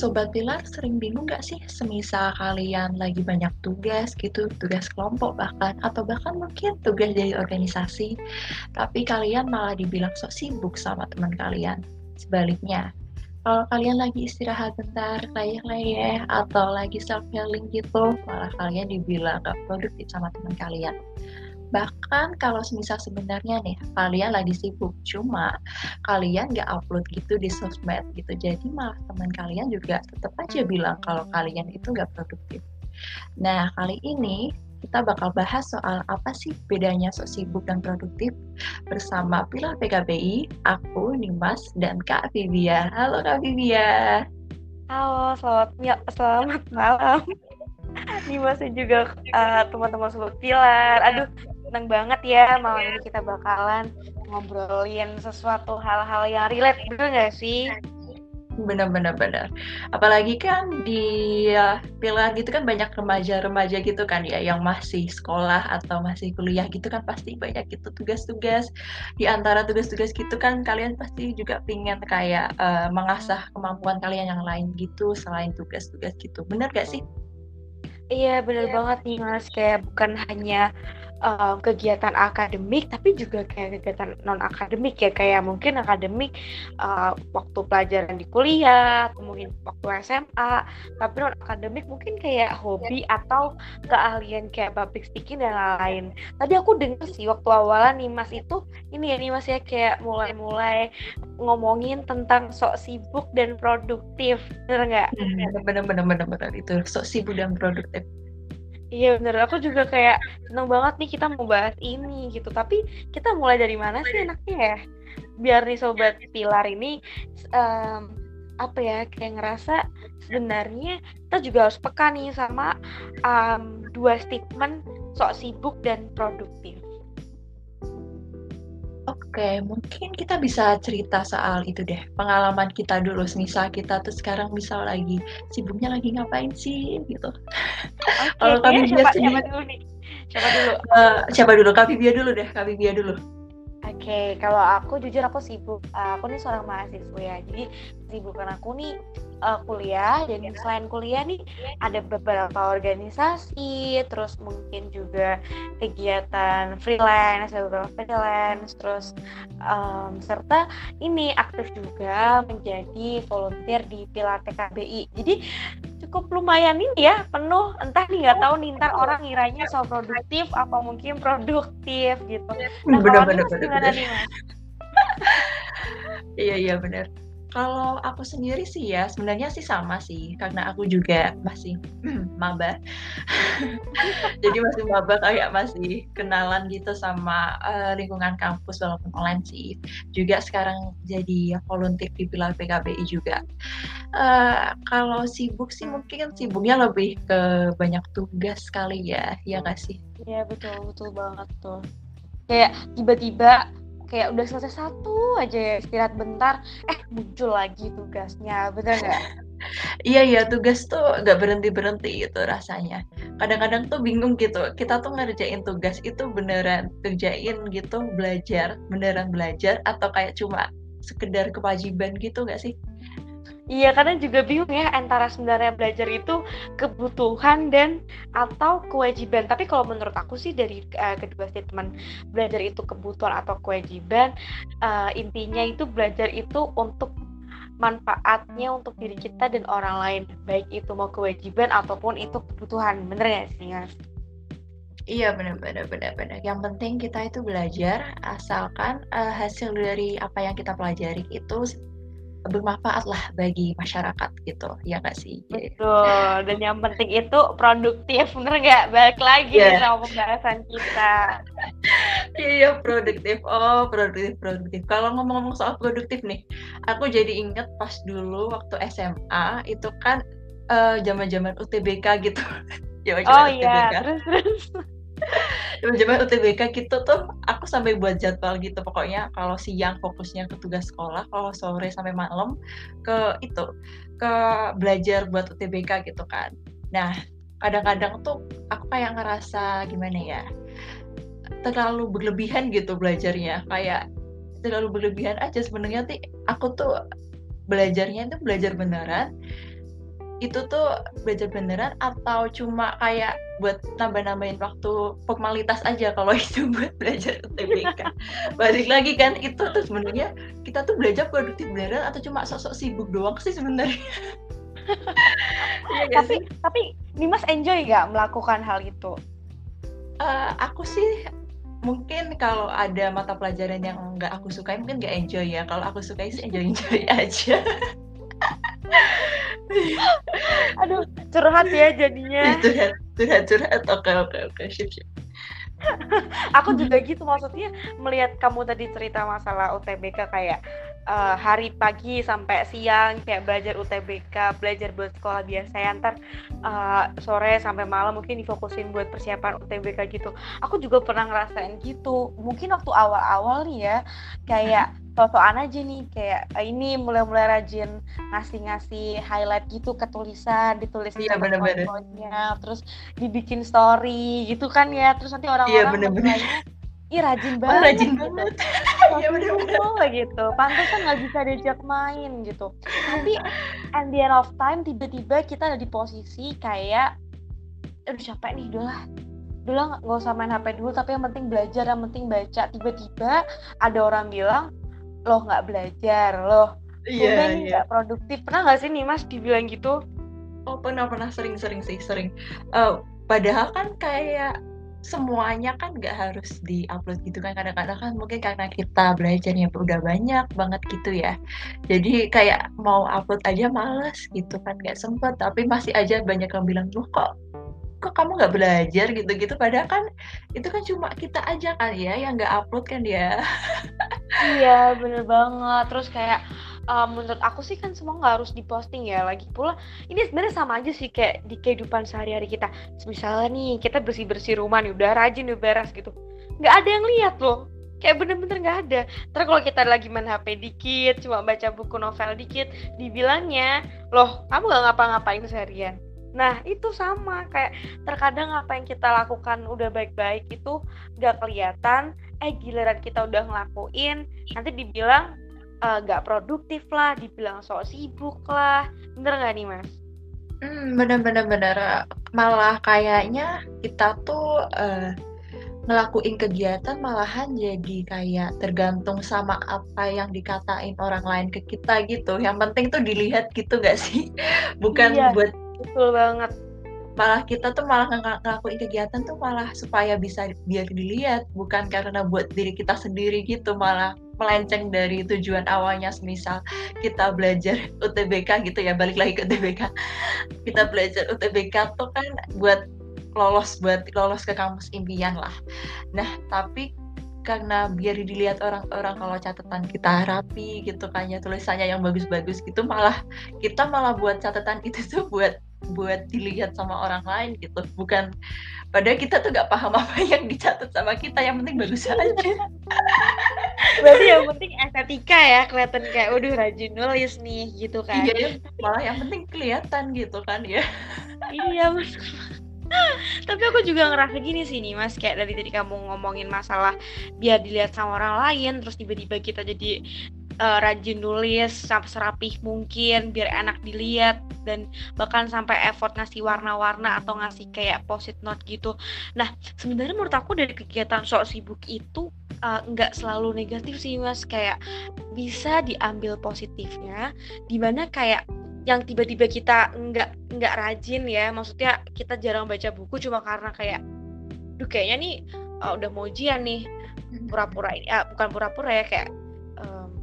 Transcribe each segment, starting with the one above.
Sobat Pilar sering bingung nggak sih semisal kalian lagi banyak tugas gitu, tugas kelompok bahkan, atau bahkan mungkin tugas dari organisasi, tapi kalian malah dibilang sok sibuk sama teman kalian. Sebaliknya, kalau kalian lagi istirahat bentar, layeh-layeh, atau lagi self-healing gitu, malah kalian dibilang gak produktif sama teman kalian. Bahkan kalau misal sebenarnya nih, kalian lagi sibuk, cuma kalian nggak upload gitu di sosmed gitu. Jadi malah teman kalian juga tetap aja bilang kalau kalian itu nggak produktif. Nah, kali ini kita bakal bahas soal apa sih bedanya sok sibuk dan produktif bersama Pilar PKBI, aku, Nimas, dan Kak Vivia. Halo Kak Vivia. Halo, selamat, ya, selamat malam. Nimas dan juga uh, teman-teman sobat Pilar. Aduh, seneng banget ya malam ini kita bakalan ngobrolin sesuatu hal-hal yang relate bener nggak sih? Bener-bener bener. Apalagi kan di uh, pilar gitu kan banyak remaja-remaja gitu kan ya yang masih sekolah atau masih kuliah gitu kan pasti banyak gitu tugas-tugas. Di antara tugas-tugas gitu kan kalian pasti juga pingin kayak uh, mengasah kemampuan kalian yang lain gitu selain tugas-tugas gitu. Bener gak sih? Iya bener yeah. banget nih mas kayak bukan hanya um, kegiatan akademik tapi juga kayak kegiatan non akademik ya. Kayak mungkin akademik uh, waktu pelajaran di kuliah atau mungkin waktu SMA tapi non akademik mungkin kayak hobi atau keahlian kayak public speaking dan lain-lain. Tadi aku dengar sih waktu awalan nih mas itu ini ya nih mas ya kayak mulai-mulai ngomongin tentang sok sibuk dan produktif. Bener nggak? Hmm, bener bener bener bener itu sok sibuk dan produktif Iya bener, aku juga kayak seneng banget nih kita mau bahas ini gitu. Tapi kita mulai dari mana sih enaknya ya? Biar nih sobat Pilar ini um, apa ya kayak ngerasa sebenarnya kita juga harus peka nih sama um, dua statement sok sibuk dan produktif. Oke, mungkin kita bisa cerita soal itu deh. Pengalaman kita dulu, misal kita tuh sekarang misal lagi sibuknya lagi ngapain sih gitu. Okay, Kalau kami biasa siapa, siapa dulu nih? Siapa dulu? Uh, siapa dulu? Kak Bia dulu deh, Kak Bia dulu. Oke, okay, kalau aku jujur aku sibuk. Uh, aku nih seorang mahasiswa ya. Jadi sibukan aku nih uh, kuliah dan selain kuliah nih ada beberapa organisasi terus mungkin juga kegiatan freelance beberapa freelance terus um, serta ini aktif juga menjadi volunteer di Pilar TKBI jadi cukup lumayan ini ya penuh. Entah nih nggak tahu nih ntar orang ngiranya so produktif apa mungkin produktif gitu. Nah bener, kalau bener, bener, gimana bener. nih mas? Iya iya benar kalau aku sendiri sih ya, sebenarnya sih sama sih, karena aku juga masih maba. Jadi masih maba kayak masih kenalan gitu sama uh, lingkungan kampus walaupun online sih. Juga sekarang jadi volunteer di Pilar PKBI juga. Uh, kalau sibuk sih mungkin sibuknya lebih ke banyak tugas kali ya, ya nggak sih? Iya betul, betul banget tuh. Kayak tiba-tiba kayak udah selesai satu aja ya istirahat bentar eh muncul lagi tugasnya bener nggak Iya iya tugas tuh nggak berhenti berhenti gitu rasanya. Kadang-kadang tuh bingung gitu. Kita tuh ngerjain tugas itu beneran kerjain gitu belajar beneran belajar atau kayak cuma sekedar kewajiban gitu nggak sih? Iya, karena juga bingung ya antara sebenarnya belajar itu kebutuhan dan atau kewajiban. Tapi kalau menurut aku sih dari uh, kedua statement belajar itu kebutuhan atau kewajiban, uh, intinya itu belajar itu untuk manfaatnya untuk diri kita dan orang lain, baik itu mau kewajiban ataupun itu kebutuhan. Bener ya sih, Mas? Iya benar benar benar benar. Yang penting kita itu belajar asalkan uh, hasil dari apa yang kita pelajari itu bermanfaat lah bagi masyarakat gitu ya nggak sih? Betul. Dan yang penting itu produktif bener nggak? Balik lagi yeah. sama pembahasan kita. Iya produktif. Oh produktif produktif. Kalau ngomong-ngomong soal produktif nih aku jadi inget pas dulu waktu SMA itu kan zaman uh, zaman UTBK gitu. Oh iya terus terus zaman UTBK gitu tuh aku sampai buat jadwal gitu. Pokoknya kalau siang fokusnya ke tugas sekolah kalau sore sampai malam ke itu ke belajar buat UTBK gitu kan. Nah kadang-kadang tuh aku kayak ngerasa gimana ya terlalu berlebihan gitu belajarnya. Kayak terlalu berlebihan aja sebenarnya. Tuh aku tuh belajarnya itu belajar beneran itu tuh belajar beneran atau cuma kayak buat nambah-nambahin waktu formalitas aja kalau itu buat belajar UTBK balik lagi kan itu tuh sebenarnya kita tuh belajar produktif beneran atau cuma sok-sok sibuk doang sih sebenarnya? Ya, tapi sih? tapi Nimas enjoy gak melakukan hal itu? Uh, aku sih mungkin kalau ada mata pelajaran yang nggak aku sukai mungkin nggak enjoy ya. Kalau aku sukai sih enjoy enjoy aja aduh curhat ya jadinya. Curhat curhat curhat. Oke oke oke. Sip sip. Aku juga gitu maksudnya melihat kamu tadi cerita masalah UTBK kayak uh, hari pagi sampai siang kayak belajar UTBK belajar buat sekolah biasa. Ya ntar uh, sore sampai malam mungkin difokusin buat persiapan UTBK gitu. Aku juga pernah ngerasain gitu. Mungkin waktu awal-awal nih ya kayak sosokan aja nih kayak uh, ini mulai-mulai rajin ngasih-ngasih highlight gitu ke tulisan ditulis iya, bener -bener. terus dibikin story gitu kan ya. Terus nanti orang-orang iya, Ih rajin banget. Oh, rajin banget. Iya gitu. Pantesan nggak bisa diajak main gitu. Tapi at the end of time tiba-tiba kita ada di posisi kayak aduh capek nih udah lah udah nggak usah main HP dulu. Tapi yang penting belajar yang penting baca. Tiba-tiba ada orang bilang loh nggak belajar loh. Iya, yeah, nih nggak produktif. Pernah nggak sih nih mas dibilang gitu? Oh pernah pernah. Sering sering sih sering. Uh, padahal kan kayak semuanya kan nggak harus diupload gitu kan. Kadang-kadang kan mungkin karena kita belajarnya udah banyak banget gitu ya. Jadi kayak mau upload aja males gitu kan nggak sempet. Tapi masih aja banyak yang bilang loh kok kok kamu nggak belajar? gitu-gitu. Padahal kan itu kan cuma kita aja kan ya yang nggak upload kan ya. Iya bener banget. Terus kayak uh, menurut aku sih kan semua nggak harus diposting ya. Lagi pula ini sebenarnya sama aja sih kayak di kehidupan sehari-hari kita. Misalnya nih kita bersih bersih rumah nih udah rajin udah beres gitu. Nggak ada yang lihat loh. Kayak bener-bener nggak ada. Terus kalau kita lagi main HP dikit cuma baca buku novel dikit dibilangnya loh kamu nggak ngapa-ngapain seharian? Nah itu sama. Kayak terkadang apa yang kita lakukan udah baik-baik itu gak kelihatan. Eh giliran kita udah ngelakuin Nanti dibilang nggak uh, produktif lah, dibilang sok sibuk lah, bener nggak nih mas? Hmm, bener-bener bener. Malah kayaknya kita tuh uh, ngelakuin kegiatan malahan jadi kayak tergantung sama apa yang dikatain orang lain ke kita gitu. Yang penting tuh dilihat gitu gak sih? Bukan iya, buat betul banget malah kita tuh malah ng ngelakuin kegiatan tuh malah supaya bisa biar dilihat bukan karena buat diri kita sendiri gitu malah melenceng dari tujuan awalnya misal kita belajar UTBK gitu ya balik lagi ke UTBK kita belajar UTBK tuh kan buat lolos buat lolos ke kampus impian lah. Nah tapi karena biar dilihat orang-orang kalau catatan kita rapi gitu kan ya tulisannya yang bagus-bagus gitu malah kita malah buat catatan itu tuh buat buat dilihat sama orang lain gitu. Bukan padahal kita tuh gak paham apa yang dicatat sama kita yang penting bagus aja berarti yang penting estetika ya kelihatan kayak udah rajin nulis nih gitu kan. Iya malah yang penting kelihatan gitu kan ya. Iya tapi aku juga ngerasa gini sih nih mas kayak dari tadi kamu ngomongin masalah biar dilihat sama orang lain terus tiba-tiba kita jadi uh, rajin nulis sampai serapih mungkin biar enak dilihat dan bahkan sampai effort ngasih warna-warna atau ngasih kayak post-it note gitu. Nah sebenarnya menurut aku dari kegiatan sok sibuk itu uh, nggak selalu negatif sih mas kayak bisa diambil positifnya di mana kayak yang tiba-tiba kita nggak nggak rajin ya maksudnya kita jarang baca buku cuma karena kayak duh kayaknya nih uh, udah mau ujian nih hmm. pura-pura ini uh, bukan pura-pura ya kayak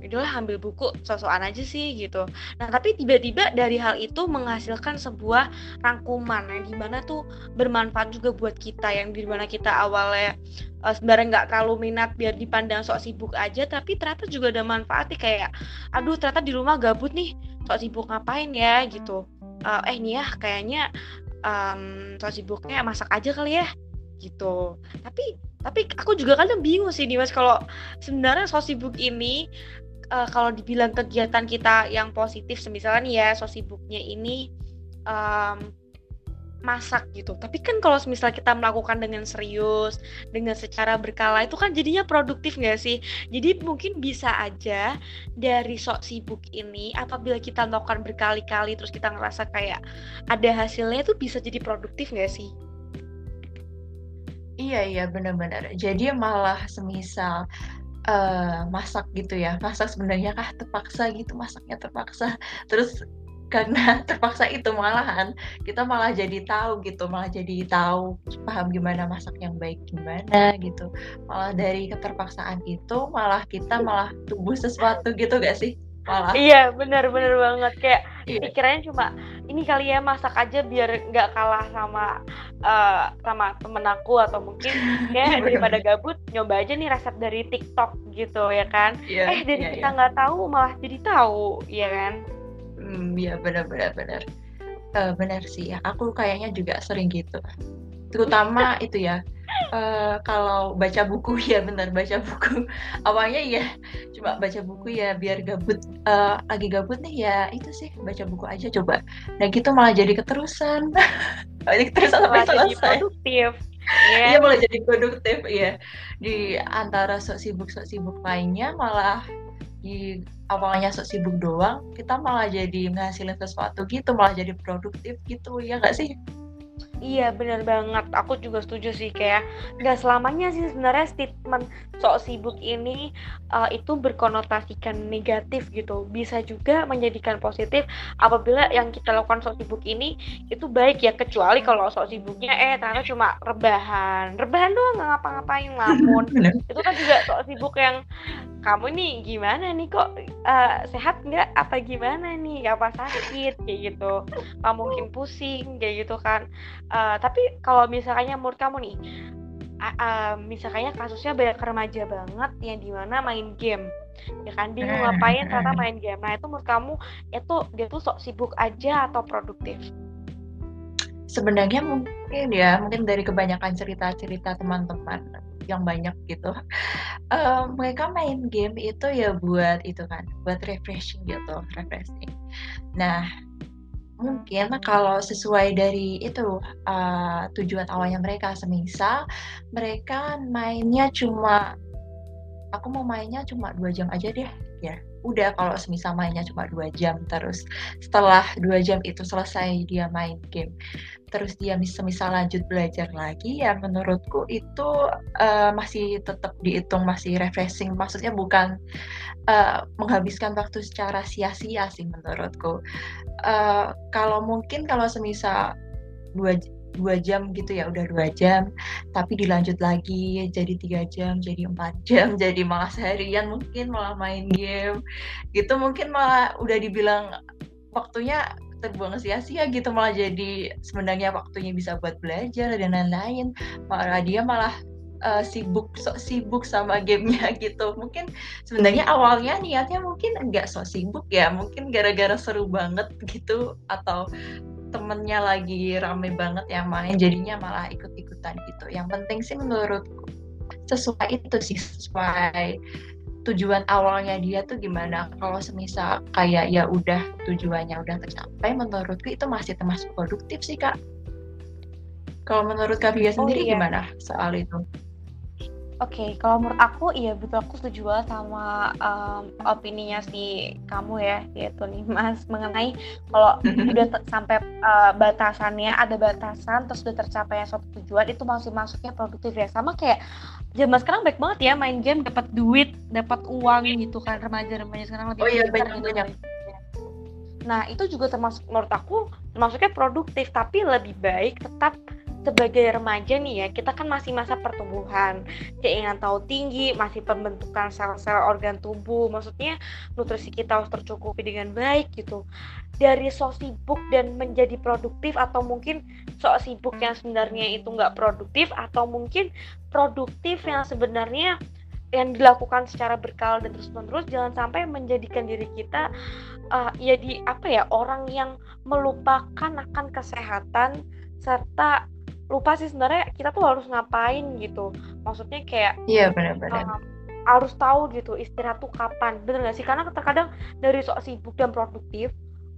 itulah ambil buku sosokan aja sih gitu. Nah tapi tiba-tiba dari hal itu menghasilkan sebuah rangkuman. Yang di mana tuh bermanfaat juga buat kita yang di mana kita awalnya uh, sebenarnya nggak terlalu minat biar dipandang sok sibuk aja tapi ternyata juga ada manfaatnya. Kayak aduh ternyata di rumah gabut nih sok sibuk ngapain ya? Gitu. Uh, eh nih ya kayaknya um, sok sibuknya masak aja kali ya. Gitu. Tapi tapi aku juga kadang bingung sih nih mas kalau sebenarnya sok sibuk ini uh, kalau dibilang kegiatan kita yang positif, misalnya nih ya, so sibuknya ini um, masak gitu. Tapi kan kalau misalnya kita melakukan dengan serius, dengan secara berkala itu kan jadinya produktif nggak sih? Jadi mungkin bisa aja dari sok sibuk ini apabila kita melakukan berkali-kali terus kita ngerasa kayak ada hasilnya itu bisa jadi produktif nggak sih? Iya iya benar-benar. Jadi malah semisal uh, masak gitu ya, masak sebenarnya kah terpaksa gitu, masaknya terpaksa. Terus karena terpaksa itu malahan kita malah jadi tahu gitu, malah jadi tahu paham gimana masak yang baik gimana gitu. Malah dari keterpaksaan itu malah kita malah tumbuh sesuatu gitu gak sih? Malah iya benar benar banget kayak iya. pikirannya cuma ini kali ya masak aja biar nggak kalah sama uh, sama temen aku atau mungkin kayak daripada gabut nyoba aja nih resep dari TikTok gitu ya kan iya, eh dari iya, kita iya. nggak iya. tahu malah jadi tahu ya kan hmm, iya benar benar benar uh, benar sih ya aku kayaknya juga sering gitu terutama itu ya uh, kalau baca buku ya benar baca buku. Awalnya ya cuma baca buku ya biar gabut. Uh, lagi gabut nih ya itu sih baca buku aja coba. Nah gitu malah jadi keterusan. Jadi keterusan sampai selesai. produktif. Iya. Yeah. malah jadi produktif ya di antara sok sibuk sok sibuk lainnya malah di awalnya sok sibuk doang kita malah jadi menghasilkan sesuatu gitu malah jadi produktif gitu ya nggak sih Iya bener banget, aku juga setuju sih kayak nggak selamanya sih sebenarnya statement sok sibuk ini uh, itu berkonotasikan negatif gitu. Bisa juga menjadikan positif apabila yang kita lakukan sok sibuk ini itu baik ya. Kecuali kalau sok sibuknya eh ternyata cuma rebahan, rebahan doang nggak ngapa-ngapain lamun. itu kan juga sok sibuk yang kamu nih gimana nih? Kok uh, sehat nggak? Apa gimana nih? Apa sakit? Kayak gitu, apa mungkin pusing? Kayak gitu kan uh, tapi kalau misalnya menurut kamu nih uh, uh, misalnya kasusnya banyak remaja banget yang di mana main game ya kan? Bingung ngapain ternyata main game. Nah itu menurut kamu itu dia tuh sok sibuk aja atau produktif? Sebenarnya mungkin ya mungkin dari kebanyakan cerita-cerita teman-teman yang banyak gitu uh, mereka main game itu ya buat itu kan buat refreshing gitu refreshing. Nah mungkin kalau sesuai dari itu uh, tujuan awalnya mereka semisal mereka mainnya cuma aku mau mainnya cuma dua jam aja deh ya. Udah kalau semisal mainnya cuma dua jam terus setelah dua jam itu selesai dia main game terus dia semisal lanjut belajar lagi ya menurutku itu uh, masih tetap dihitung masih refreshing. Maksudnya bukan uh, menghabiskan waktu secara sia-sia sih menurutku. Uh, kalau mungkin kalau semisal dua dua jam gitu ya udah dua jam tapi dilanjut lagi jadi tiga jam jadi empat jam jadi malah seharian mungkin malah main game gitu mungkin malah udah dibilang waktunya terbuang sia-sia gitu malah jadi sebenarnya waktunya bisa buat belajar dan lain-lain. Malah dia malah uh, sibuk sok sibuk sama gamenya gitu. Mungkin sebenarnya awalnya niatnya mungkin enggak sok sibuk ya. Mungkin gara-gara seru banget gitu. Atau temennya lagi rame banget yang main jadinya malah ikut-ikutan gitu. Yang penting sih menurutku sesuai itu sih sesuai tujuan awalnya dia tuh gimana. Kalau semisal kayak ya udah tujuannya udah tercapai menurutku itu masih termasuk produktif sih kak. Kalau menurut kak Bia oh, sendiri iya. gimana soal itu Oke, okay, kalau menurut aku iya betul aku setuju banget sama um, opininya si kamu ya, yaitu nih Mas mengenai kalau udah sampai uh, batasannya ada batasan terus udah tercapai suatu tujuan itu masih masuknya produktif ya. Sama kayak zaman sekarang baik banget ya main game dapat duit, dapat uang gitu kan remaja-remaja sekarang lebih Oh iya banyak gitu, banyak. Nah, itu juga termasuk menurut aku termasuknya produktif tapi lebih baik tetap sebagai remaja nih ya, kita kan masih masa pertumbuhan, keinginan tahu tinggi, masih pembentukan sel-sel organ tubuh, maksudnya nutrisi kita harus tercukupi dengan baik gitu. Dari sok sibuk dan menjadi produktif atau mungkin sok sibuk yang sebenarnya itu nggak produktif atau mungkin produktif yang sebenarnya yang dilakukan secara berkala dan terus menerus jangan sampai menjadikan diri kita uh, ya di apa ya orang yang melupakan akan kesehatan serta lupa sih sebenarnya kita tuh harus ngapain gitu maksudnya kayak iya benar-benar um, harus tahu gitu istirahat tuh kapan bener gak sih karena terkadang dari sok sibuk dan produktif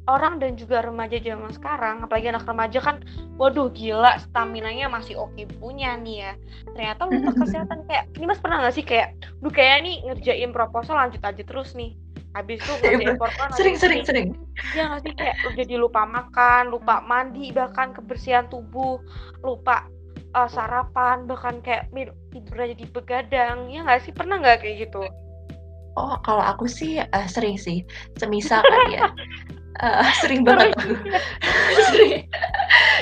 orang dan juga remaja zaman sekarang, apalagi anak remaja kan, waduh gila, stamina-nya masih oke punya nih ya. Ternyata lupa kesehatan kayak, ini mas pernah nggak sih kayak, duh kayak nih ngerjain proposal lanjut aja terus nih. Habis itu ngerjain proposal sering sering sering. Iya nggak sih kayak jadi lupa makan, lupa mandi, bahkan kebersihan tubuh, lupa uh, sarapan, bahkan kayak tidur aja di begadang. Ya nggak sih pernah nggak kayak gitu? Oh, kalau aku sih uh, sering sih. Semisal kan ya. Uh, sering banget sering.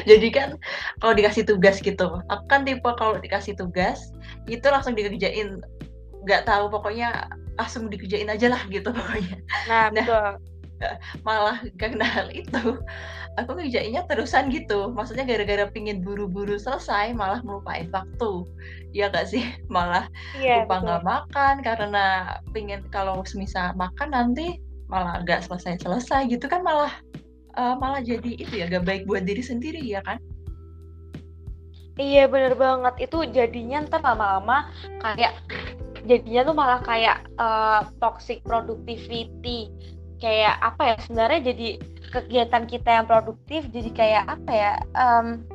jadi kan kalau dikasih tugas gitu aku kan tipe kalau dikasih tugas itu langsung dikerjain nggak tahu pokoknya langsung dikerjain aja lah gitu pokoknya. Nah, nah betul. malah karena hal itu aku ngerjainnya terusan gitu. Maksudnya gara-gara pingin buru-buru selesai malah melupain waktu. Ya gak sih? Malah iya, lupa nggak makan karena pingin kalau semisal makan nanti malah nggak selesai-selesai gitu kan malah uh, malah jadi itu ya gak baik buat diri sendiri ya kan? Iya bener banget. Itu jadinya ntar lama-lama kayak jadinya tuh malah kayak uh, toxic productivity. Kayak apa ya sebenarnya jadi kegiatan kita yang produktif jadi kayak apa ya um,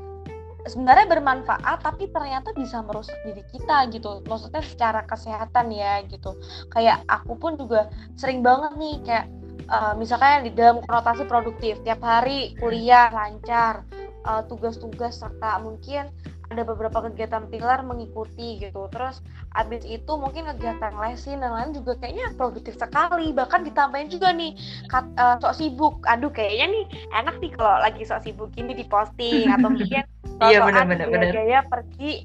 sebenarnya bermanfaat tapi ternyata bisa merusak diri kita gitu. Maksudnya secara kesehatan ya gitu. Kayak aku pun juga sering banget nih kayak uh, misalkan di dalam konotasi produktif tiap hari kuliah lancar uh, tugas-tugas serta mungkin ada beberapa kegiatan pilar mengikuti gitu. Terus abis itu mungkin kegiatan lesin dan lain juga kayaknya produktif sekali. Bahkan ditambahin juga nih kat, uh, sok sibuk. Aduh kayaknya nih enak nih kalau lagi sok sibuk ini diposting atau mungkin iya benar-benar gaya pergi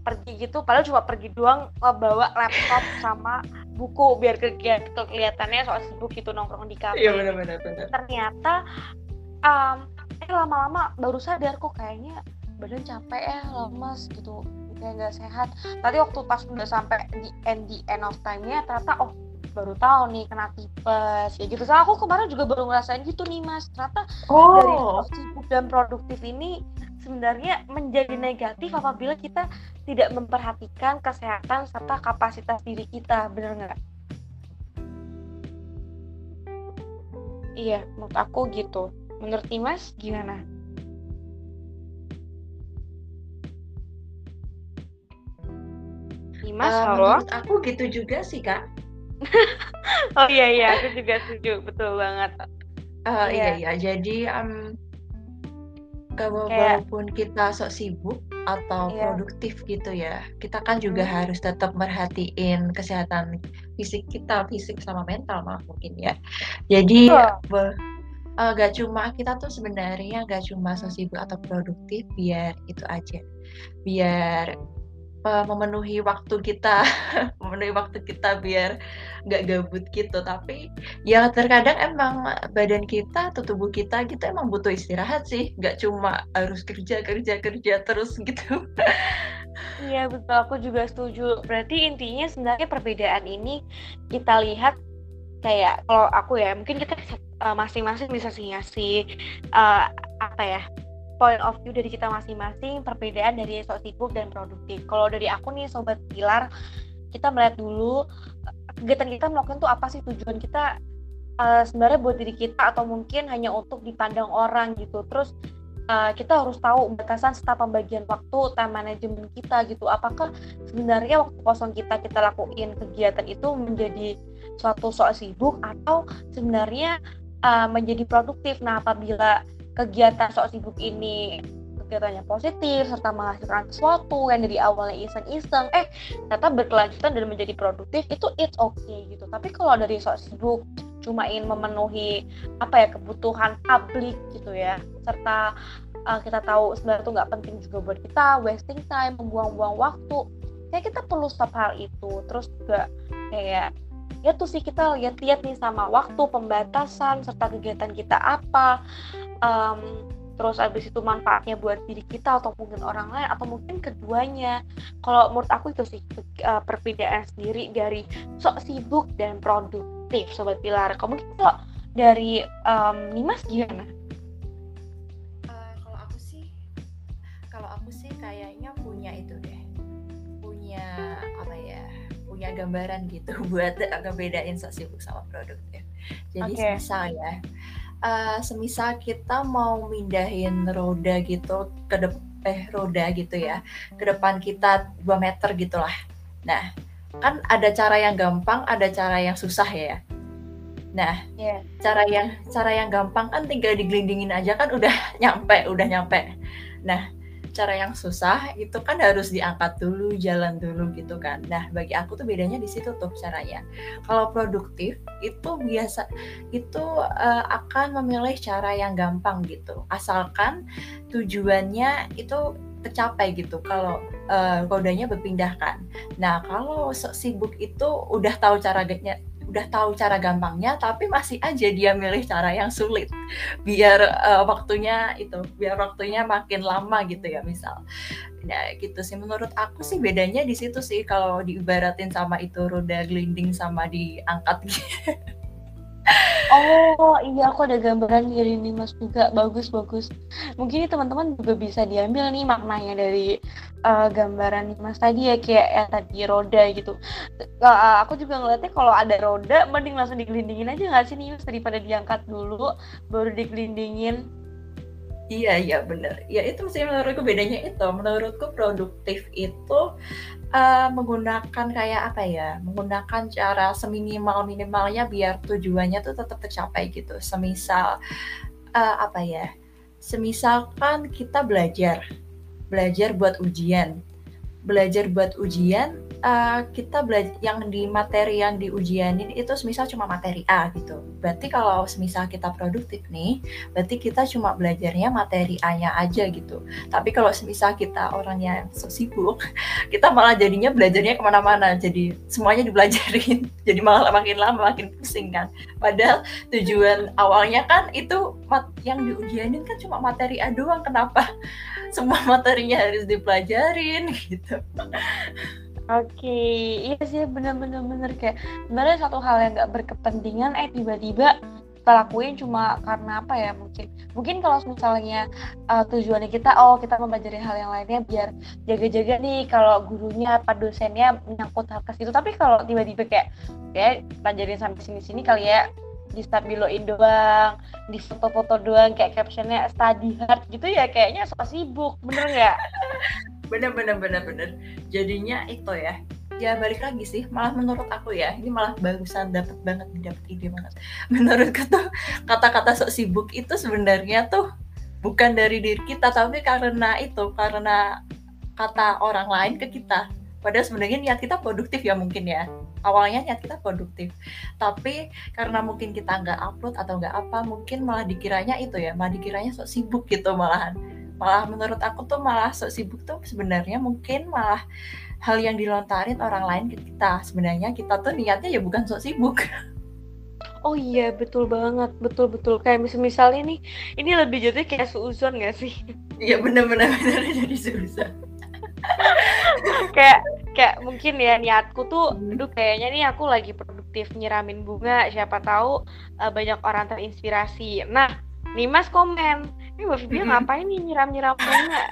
pergi gitu. Padahal cuma pergi doang bawa laptop sama buku biar kegiatan kelihatannya soal sibuk gitu nongkrong di kafe. Iya benar-benar. Ternyata um, eh lama-lama baru sadar kok kayaknya badan capek ya lemes gitu kayak nggak sehat. Tadi waktu pas udah sampai di end di end of time-nya ternyata oh baru tahu nih kena tipes ya gitu. Soalnya aku kemarin juga baru ngerasain gitu nih mas. Ternyata oh. dari sibuk dan produktif ini sebenarnya menjadi negatif apabila kita tidak memperhatikan kesehatan serta kapasitas diri kita, bener nggak? Iya, menurut aku gitu. Menurut Dimas gimana? Dimas, uh? Menurut aku gitu juga sih, Kak. oh iya, iya, aku juga setuju. Betul banget. Uh, iya, iya. Jadi, um, walaupun kita sok sibuk atau iya. produktif gitu ya, kita kan juga hmm. harus tetap merhatiin kesehatan fisik kita, fisik sama mental malah mungkin ya. Jadi oh. uh, gak cuma kita tuh sebenarnya gak cuma sok sibuk atau produktif biar itu aja, biar uh, memenuhi waktu kita memenuhi waktu kita biar nggak gabut gitu. Tapi ya terkadang emang badan kita atau tubuh kita gitu emang butuh istirahat sih. Nggak cuma harus kerja kerja kerja terus gitu. Iya betul. Aku juga setuju. Berarti intinya sebenarnya perbedaan ini kita lihat kayak kalau aku ya mungkin kita eh, masing-masing bisa sih ngasih uh, apa ya point of view dari kita masing-masing perbedaan dari sok sibuk dan produktif. Kalau dari aku nih sobat pilar, kita melihat dulu kegiatan kita melakukan tuh apa sih tujuan kita uh, sebenarnya buat diri kita atau mungkin hanya untuk dipandang orang gitu. Terus uh, kita harus tahu batasan serta pembagian waktu, time management kita gitu. Apakah sebenarnya waktu kosong kita kita lakuin kegiatan itu menjadi suatu sok sibuk atau sebenarnya uh, menjadi produktif. Nah, apabila kegiatan sok sibuk ini kegiatannya positif serta menghasilkan sesuatu yang dari awalnya iseng-iseng eh ternyata berkelanjutan dan menjadi produktif itu it's okay gitu. Tapi kalau dari sok sibuk cuma ingin memenuhi apa ya kebutuhan publik gitu ya serta uh, kita tahu sebenarnya itu nggak penting juga buat kita wasting time membuang-buang waktu ya kita perlu stop hal itu. Terus juga kayak ya tuh sih kita lihat-lihat nih sama waktu pembatasan serta kegiatan kita apa um, terus abis itu manfaatnya buat diri kita atau mungkin orang lain atau mungkin keduanya kalau menurut aku itu sih uh, perbedaan sendiri dari sok sibuk dan produktif sobat pilar kamu mungkin kalau dari um, Nimas gimana? Uh, kalau aku sih kalau aku sih kayaknya punya itu deh punya apa ya punya gambaran gitu buat ngebedain sok sibuk sama produktif jadi okay. misal ya uh, semisal kita mau mindahin roda gitu ke depan eh roda gitu ya ke depan kita 2 meter gitulah. Nah kan ada cara yang gampang ada cara yang susah ya. Nah yeah. cara yang cara yang gampang kan tinggal digelindingin aja kan udah nyampe udah nyampe. Nah cara yang susah itu kan harus diangkat dulu, jalan dulu gitu kan. Nah, bagi aku tuh bedanya di situ tuh caranya. Kalau produktif itu biasa itu uh, akan memilih cara yang gampang gitu. Asalkan tujuannya itu tercapai gitu kalau uh, rodanya berpindahkan. Nah, kalau sibuk itu udah tahu cara udah tahu cara gampangnya tapi masih aja dia milih cara yang sulit. Biar uh, waktunya itu biar waktunya makin lama gitu ya misal. Nah gitu sih. Menurut aku sih bedanya di situ sih kalau diibaratin sama itu roda gelinding sama diangkat gitu Oh iya aku ada gambaran dari ini mas juga bagus bagus. Mungkin teman-teman juga bisa diambil nih maknanya dari uh, gambaran mas tadi ya kayak ya tadi roda gitu. Uh, aku juga ngeliatnya kalau ada roda mending langsung digelindingin aja nggak sih nih mas daripada diangkat dulu baru digelindingin. Iya iya bener. Ya itu sih menurutku bedanya itu. Menurutku produktif itu uh, menggunakan kayak apa ya, menggunakan cara seminimal-minimalnya biar tujuannya tuh tetap tercapai gitu. Semisal, uh, apa ya, semisalkan kita belajar, belajar buat ujian. Belajar buat ujian uh, kita belajar yang di materi yang diujianin itu semisal cuma materi A gitu. Berarti kalau semisal kita produktif nih, berarti kita cuma belajarnya materi A-nya aja gitu. Tapi kalau semisal kita orangnya so sibuk, kita malah jadinya belajarnya ke mana-mana. Jadi semuanya dibelajarin. Jadi malah makin lama makin pusing kan. Padahal tujuan awalnya kan itu yang diujianin kan cuma materi A doang. Kenapa semua materinya harus dipelajarin gitu? Oke, iya sih bener-bener bener kayak sebenarnya satu hal yang nggak berkepentingan eh tiba-tiba kita lakuin cuma karena apa ya mungkin mungkin kalau misalnya uh, tujuannya kita oh kita mempelajari hal yang lainnya biar jaga-jaga nih kalau gurunya apa dosennya menyangkut hal ke situ tapi kalau tiba-tiba kayak ya pelajarin sampai sini-sini kali ya di stabiloin doang, di foto-foto doang kayak captionnya study hard gitu ya kayaknya suka sibuk, bener nggak? bener bener bener bener. Jadinya itu ya. Ya balik lagi sih malah menurut aku ya ini malah bagusan dapat banget dapat ide banget. Menurutku tuh kata-kata sok sibuk itu sebenarnya tuh bukan dari diri kita tapi karena itu karena kata orang lain ke kita. Padahal sebenarnya niat kita produktif ya mungkin ya awalnya niat kita produktif. Tapi karena mungkin kita nggak upload atau nggak apa mungkin malah dikiranya itu ya malah dikiranya sok sibuk gitu malahan. Malah menurut aku tuh malah sok sibuk tuh sebenarnya mungkin malah hal yang dilontarin orang lain ke kita. Sebenarnya kita tuh niatnya ya bukan sok sibuk. Oh iya betul banget betul betul. Kayak misal misalnya nih ini lebih jadi kayak seuzon gak sih? Iya benar-benar benar jadi seuzon. kayak kayak mungkin ya niatku tuh, hmm. aduh kayaknya nih aku lagi produktif nyiramin bunga siapa tahu uh, banyak orang terinspirasi. Nah, nih Mas komen, ini Mbak Vivian ngapain nih nyiram-nyiram bunga?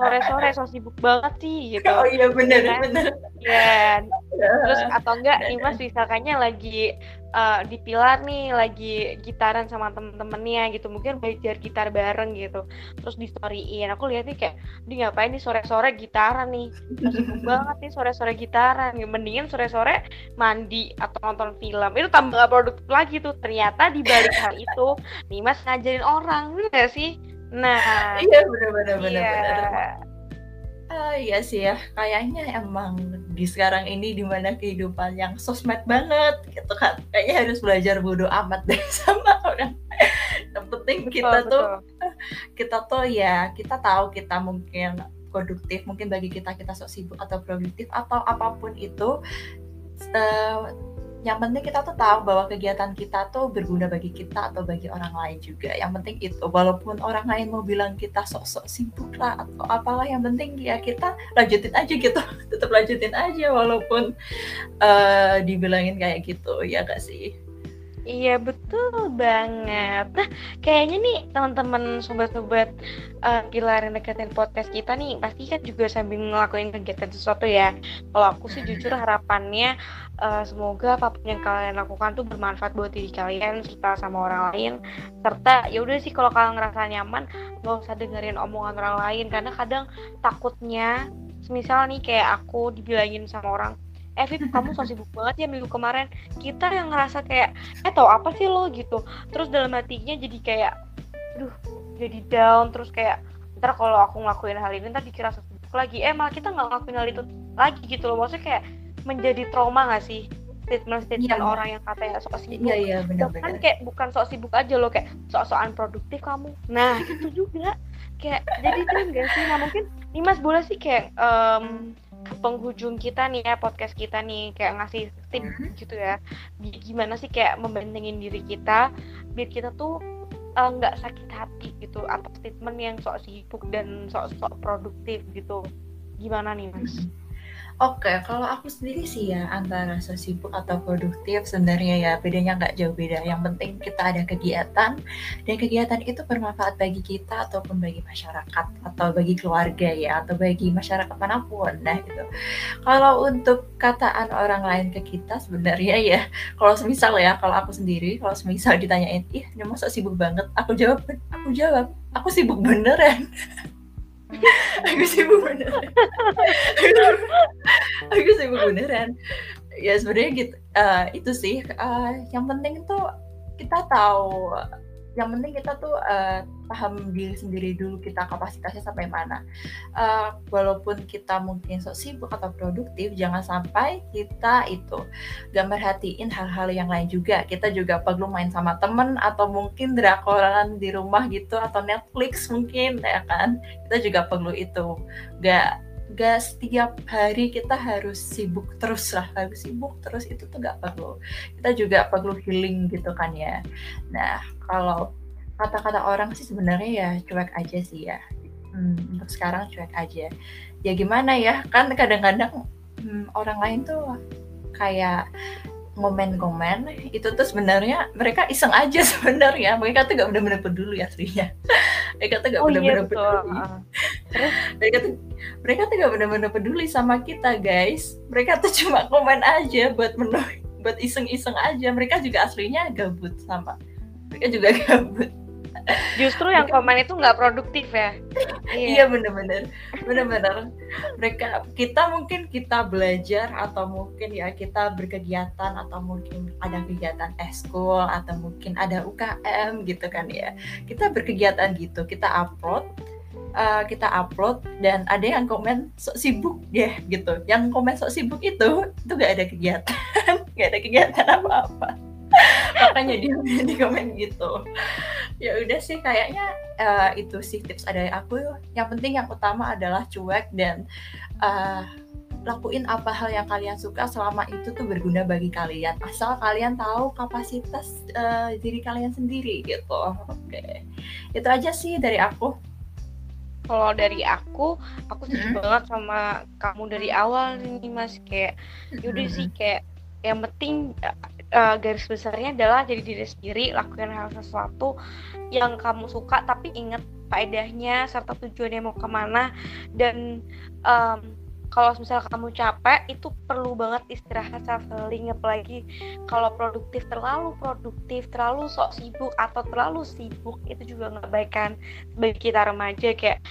Sore-sore so sibuk banget sih gitu. Oh iya benar ya, benar ya terus atau enggak nih mas misalkannya lagi uh, di pilar nih lagi gitaran sama temen-temennya gitu. Mungkin belajar gitar bareng gitu. Terus di storyin. Aku lihat nih kayak dia ngapain nih sore-sore gitaran nih? Sibuk banget nih sore-sore gitaran. Mendingan sore-sore mandi atau nonton film. Itu tambah gak produktif lagi tuh. Ternyata di balik hal itu nih mas ngajarin orang gak sih? Nah, iya benar-benar benar-benar. Uh, iya sih ya, kayaknya emang di sekarang ini di mana kehidupan yang sosmed banget gitu kan, kayaknya harus belajar bodoh amat deh sama orang. Yang penting betul, kita betul. tuh, kita tuh ya kita tahu kita mungkin produktif, mungkin bagi kita kita sok sibuk atau produktif atau apa pun itu. Uh, yang penting kita tuh tahu bahwa kegiatan kita tuh berguna bagi kita atau bagi orang lain juga. Yang penting itu walaupun orang lain mau bilang kita sok-sok sibuk lah atau apalah yang penting ya kita lanjutin aja gitu. Tetap lanjutin aja walaupun uh, dibilangin kayak gitu ya gak sih Iya betul banget. Nah kayaknya nih teman-teman sobat-sobat uh, pilar yang deketin podcast kita nih pasti kan juga sambil ngelakuin kegiatan sesuatu ya. Kalau aku sih jujur harapannya uh, semoga apa pun yang kalian lakukan tuh bermanfaat buat diri kalian serta sama orang lain. Serta ya udah sih kalau kalian ngerasa nyaman nggak usah dengerin omongan orang lain karena kadang takutnya misal nih kayak aku dibilangin sama orang eh kamu so sibuk banget ya minggu kemarin. Kita yang ngerasa kayak eh tau apa sih lo? gitu. Terus dalam hatinya jadi kayak duh jadi down. Terus kayak ntar kalau aku ngelakuin hal ini ntar dikira sibuk lagi. Eh malah kita nggak ngelakuin hal itu lagi gitu loh. Maksudnya kayak menjadi trauma gak sih? Statement-statement ya, orang yang katanya sok sibuk. Iya iya benar Kan kayak bukan sok sibuk aja loh kayak sok-sokan produktif kamu. Nah, itu juga. Kayak jadi tuh gak sih? Nah, mungkin Mas boleh sih kayak um, penghujung kita nih ya podcast kita nih kayak ngasih tips mm-hmm. gitu ya gimana sih kayak membandingin diri kita biar kita tuh eh, nggak uh, sakit hati gitu atau statement yang sok sibuk dan sok sok produktif gitu gimana nih mas? Oke, kalau aku sendiri sih ya antara so sibuk atau produktif sebenarnya ya bedanya nggak jauh beda. Yang penting kita ada kegiatan dan kegiatan itu bermanfaat bagi kita ataupun bagi masyarakat atau bagi keluarga ya atau bagi masyarakat mana pun. Nah gitu. Kalau untuk kataan orang lain ke kita sebenarnya ya kalau semisal ya kalau aku sendiri kalau semisal ditanyain ih masa sibuk banget aku jawab aku jawab aku sibuk beneran aku sibuk beneran. Aku sibuk beneran. Ya sebenarnya gitu uh, itu sih uh, yang penting itu kita tahu yang penting kita tuh uh, paham diri sendiri dulu kita kapasitasnya sampai mana. Uh, walaupun kita mungkin sok sibuk atau produktif jangan sampai kita itu gak merhatiin hal-hal yang lain juga. Kita juga perlu main sama temen atau mungkin drakoran di rumah gitu atau Netflix mungkin ya kan? Kita juga perlu itu. Gak gak setiap hari kita harus sibuk terus lah. Harus sibuk terus itu tuh gak perlu. Kita juga perlu healing gitu kan ya. Nah kalau kata-kata orang sih sebenarnya ya cuek aja sih ya. Hmm, untuk sekarang cuek aja. Ya gimana ya? Kan kadang-kadang hmm, orang lain tuh kayak ngomen-ngomen. Itu tuh sebenarnya mereka iseng aja sebenarnya. Mereka tuh gak benar-benar peduli aslinya mereka tuh gak oh, benar-benar iya, peduli. Mereka tuh mereka tuh gak benar-benar peduli sama kita guys. Mereka tuh cuma komen aja buat menu buat iseng-iseng aja. Mereka juga aslinya gabut sama. Mereka juga gabut Justru yang komen itu nggak produktif ya. iya bener-bener, bener-bener. Mereka kita mungkin kita belajar atau mungkin ya kita berkegiatan atau mungkin ada kegiatan eskul atau mungkin ada UKM gitu kan ya. Kita berkegiatan gitu, kita upload Uh, kita upload dan ada yang komen sok sibuk ya gitu yang komen sok sibuk itu itu gak ada kegiatan gak ada kegiatan apa-apa makanya dia di komen gitu ya udah sih kayaknya uh, itu sih tips dari aku yang penting yang utama adalah cuek dan uh, lakuin apa hal yang kalian suka selama itu tuh berguna bagi kalian asal kalian tahu kapasitas uh, diri kalian sendiri gitu oke okay. itu aja sih dari aku kalau dari aku aku setuju -hmm. banget sama kamu dari awal nih mas kayak yaudah -hmm. sih kayak yang penting uh, garis besarnya adalah jadi diri sendiri lakukan hal sesuatu yang kamu suka tapi ingat faedahnya serta tujuannya mau ke mana. Dan um, kalau misalnya kamu capek itu perlu banget istirahat healing apalagi kalau produktif terlalu produktif terlalu sok sibuk atau terlalu sibuk itu juga nggak baik kan bagi kita remaja. Kayak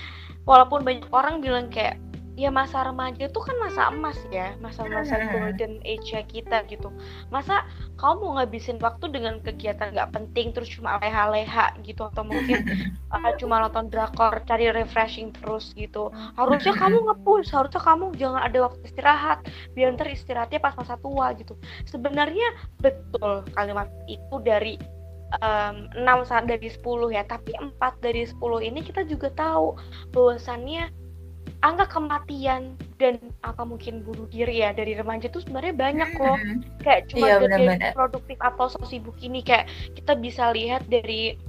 walaupun banyak orang bilang kayak ya masa remaja itu kan masa emas ya masa-masa golden age kita gitu. Masa kamu mau ngabisin waktu dengan kegiatan nggak penting terus cuma leha-leha gitu atau mungkin uh, cuma nonton drakor cari refreshing terus gitu. Harusnya kamu ngepush harusnya kamu jangan ada waktu istirahat biar ntar istirahatnya pas masa tua gitu. Sebenarnya betul kalimat itu dari um, 6 dari 10 ya tapi 4 dari 10 ini kita juga tahu bahwasannya angka kematian dan apa mungkin bunuh diri ya dari remaja itu sebenarnya banyak kok. Kayak cuma iya, dari produktif atau so sibuk ini kayak kita bisa lihat dari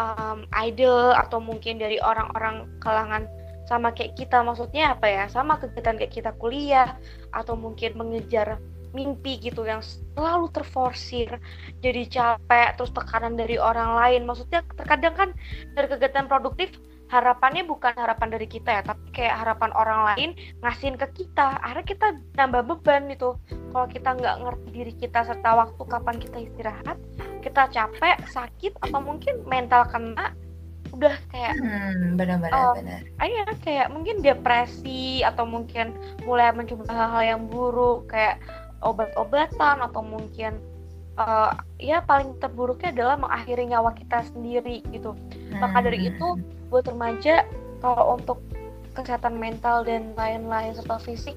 um, idol atau mungkin dari orang-orang kalangan sama kayak kita. Maksudnya apa ya? Sama kegiatan kayak kita kuliah atau mungkin mengejar mimpi gitu yang selalu terforsir jadi capek terus tekanan dari orang lain. Maksudnya terkadang kan dari kegiatan produktif harapannya bukan harapan dari kita ya tapi kayak harapan orang lain ngasihin ke kita akhirnya kita nambah beban gitu kalau kita nggak ngerti diri kita serta waktu kapan kita istirahat kita capek sakit atau mungkin mental kena udah kayak hmm, benar-benar uh, benar. Iya kayak mungkin depresi atau mungkin mulai mencoba hal-hal yang buruk kayak obat-obatan atau mungkin uh, ya paling terburuknya adalah mengakhiri nyawa kita sendiri gitu. Hmm. Maka dari itu hmm. buat remaja kalau untuk kesehatan mental dan lain-lain serta fisik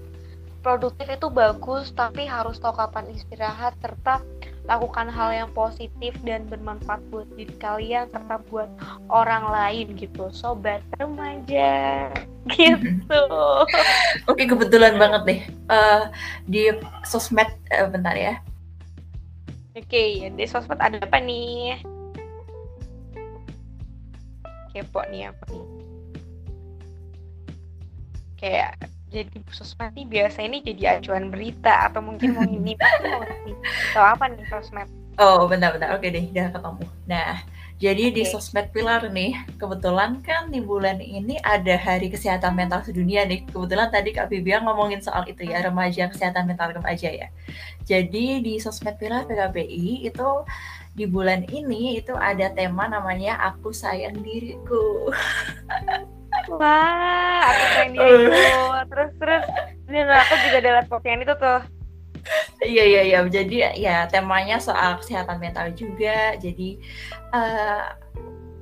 produktif itu bagus tapi harus tahu kapan istirahat serta lakukan hal yang positif dan bermanfaat buat diri kalian serta buat orang lain gitu sobat remaja gitu oke kebetulan banget nih uh, di sosmed uh, bentar ya oke di sosmed ada apa nih? Kepo nih apa nih. Kayak jadi sosmed nih biasa ini jadi acuan berita atau mungkin mau ini. Atau apa nih sosmed? Oh benar-benar. Oke deh udah ketemu. Nah jadi okay. di sosmed pilar nih kebetulan kan di bulan ini ada hari kesehatan mental sedunia nih kebetulan tadi kak Bibia ngomongin soal itu ya remaja kesehatan mental remaja ya jadi di sosmed pilar PKBI itu di bulan ini itu ada tema namanya aku sayang diriku Wah, aku pengen itu. Terus terus dan aku juga ada postingan itu tuh. Iya iya iya. Jadi ya temanya soal kesehatan mental juga. Jadi uh,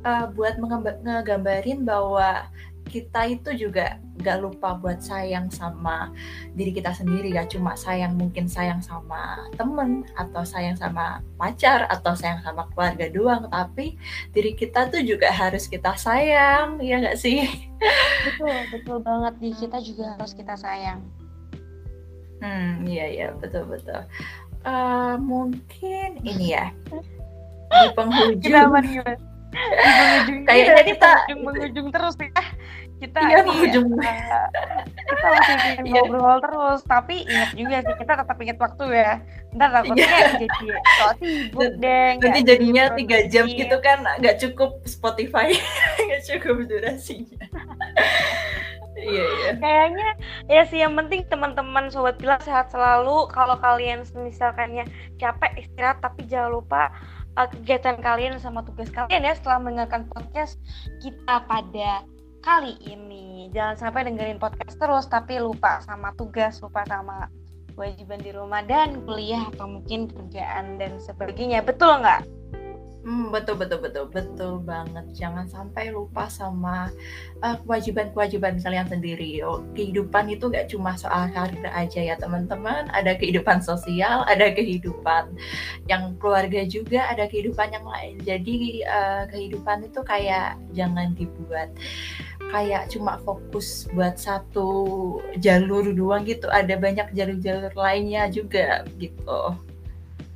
uh, buat ngegambarin bahwa kita itu juga gak lupa buat sayang sama diri kita sendiri gak cuma sayang mungkin sayang sama temen atau sayang sama pacar atau sayang sama keluarga doang tapi diri kita tuh juga harus kita sayang ya gak sih betul betul banget di kita juga harus kita sayang hmm iya iya betul betul. Uh, mungkin ini ya. Di penghujung. Kayaknya kita mengujung terus ya. Kita iya, ini ya, uh, kita masih ingin iya. ngobrol terus. Tapi ingat juga sih kita tetap ingat waktu ya. Ntar takutnya iya. jadi so sibuk deh nanti jadinya tiga jam gitu kan nggak cukup Spotify nggak cukup durasinya Iya, iya. Kayaknya ya sih yang penting teman-teman sobat pilar sehat selalu. Kalau kalian misalkannya capek istirahat tapi jangan lupa uh, kegiatan kalian sama tugas kalian ya setelah mendengarkan podcast kita pada kali ini. Jangan sampai dengerin podcast terus tapi lupa sama tugas, lupa sama kewajiban di rumah dan kuliah atau mungkin kerjaan dan sebagainya. Betul nggak? Hmm, betul betul betul betul banget. Jangan sampai lupa sama uh, kewajiban-kewajiban kalian sendiri. Oh, kehidupan itu gak cuma soal karir aja ya teman-teman. Ada kehidupan sosial, ada kehidupan yang keluarga juga, ada kehidupan yang lain. Jadi uh, kehidupan itu kayak jangan dibuat kayak cuma fokus buat satu jalur doang gitu. Ada banyak jalur-jalur lainnya juga gitu.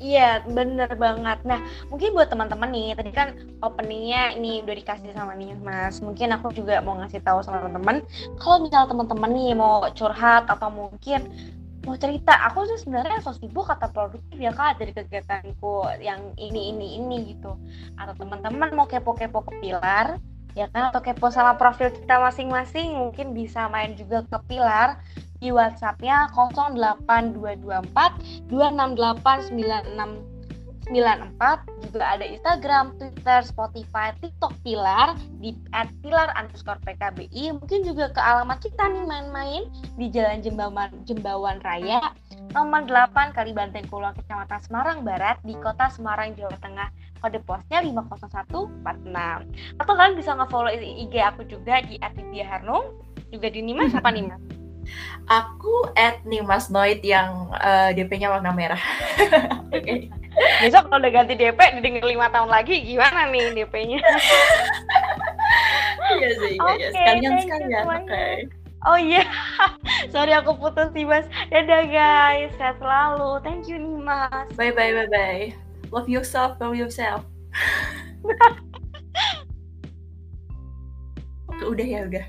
Iya, bener banget. Nah, mungkin buat teman-teman nih, tadi kan openingnya ini udah dikasih sama nih Mas. Mungkin aku juga mau ngasih tahu sama teman-teman, kalau misal teman-teman nih mau curhat atau mungkin mau cerita, aku tuh sebenarnya so sibuk atau produktif ya kak dari kegiatanku yang ini ini ini gitu. Atau teman-teman mau kepo-kepo ke Pilar, ya kan atau kepo sama profil kita masing-masing mungkin bisa main juga ke Pilar di WhatsApp-nya 08224 268 juga ada Instagram, Twitter, Spotify, TikTok Pilar di @pilar underscore PKBI mungkin juga ke alamat kita nih main-main di Jalan Jembawan, Jembawan Raya nomor 8 kali Banteng Kulon Kecamatan Semarang Barat di Kota Semarang Jawa Tengah. Kode posnya 50146 atau kalian bisa nge-follow IG aku juga di @didiaharnum juga di Nimas apa nih Aku at Nimas Noid yang uh, eh, DP-nya warna merah. okay. Besok kalau udah ganti DP didengar lima tahun lagi gimana nih DP-nya? Iya sih, iya, iya. sekalian sekalian. Oke. Okay. Oh iya, sorry aku putus nih mas. Dadah guys, sehat selalu. Thank you nih mas. Bye bye bye bye. Love yourself, love yourself. udah ya udah.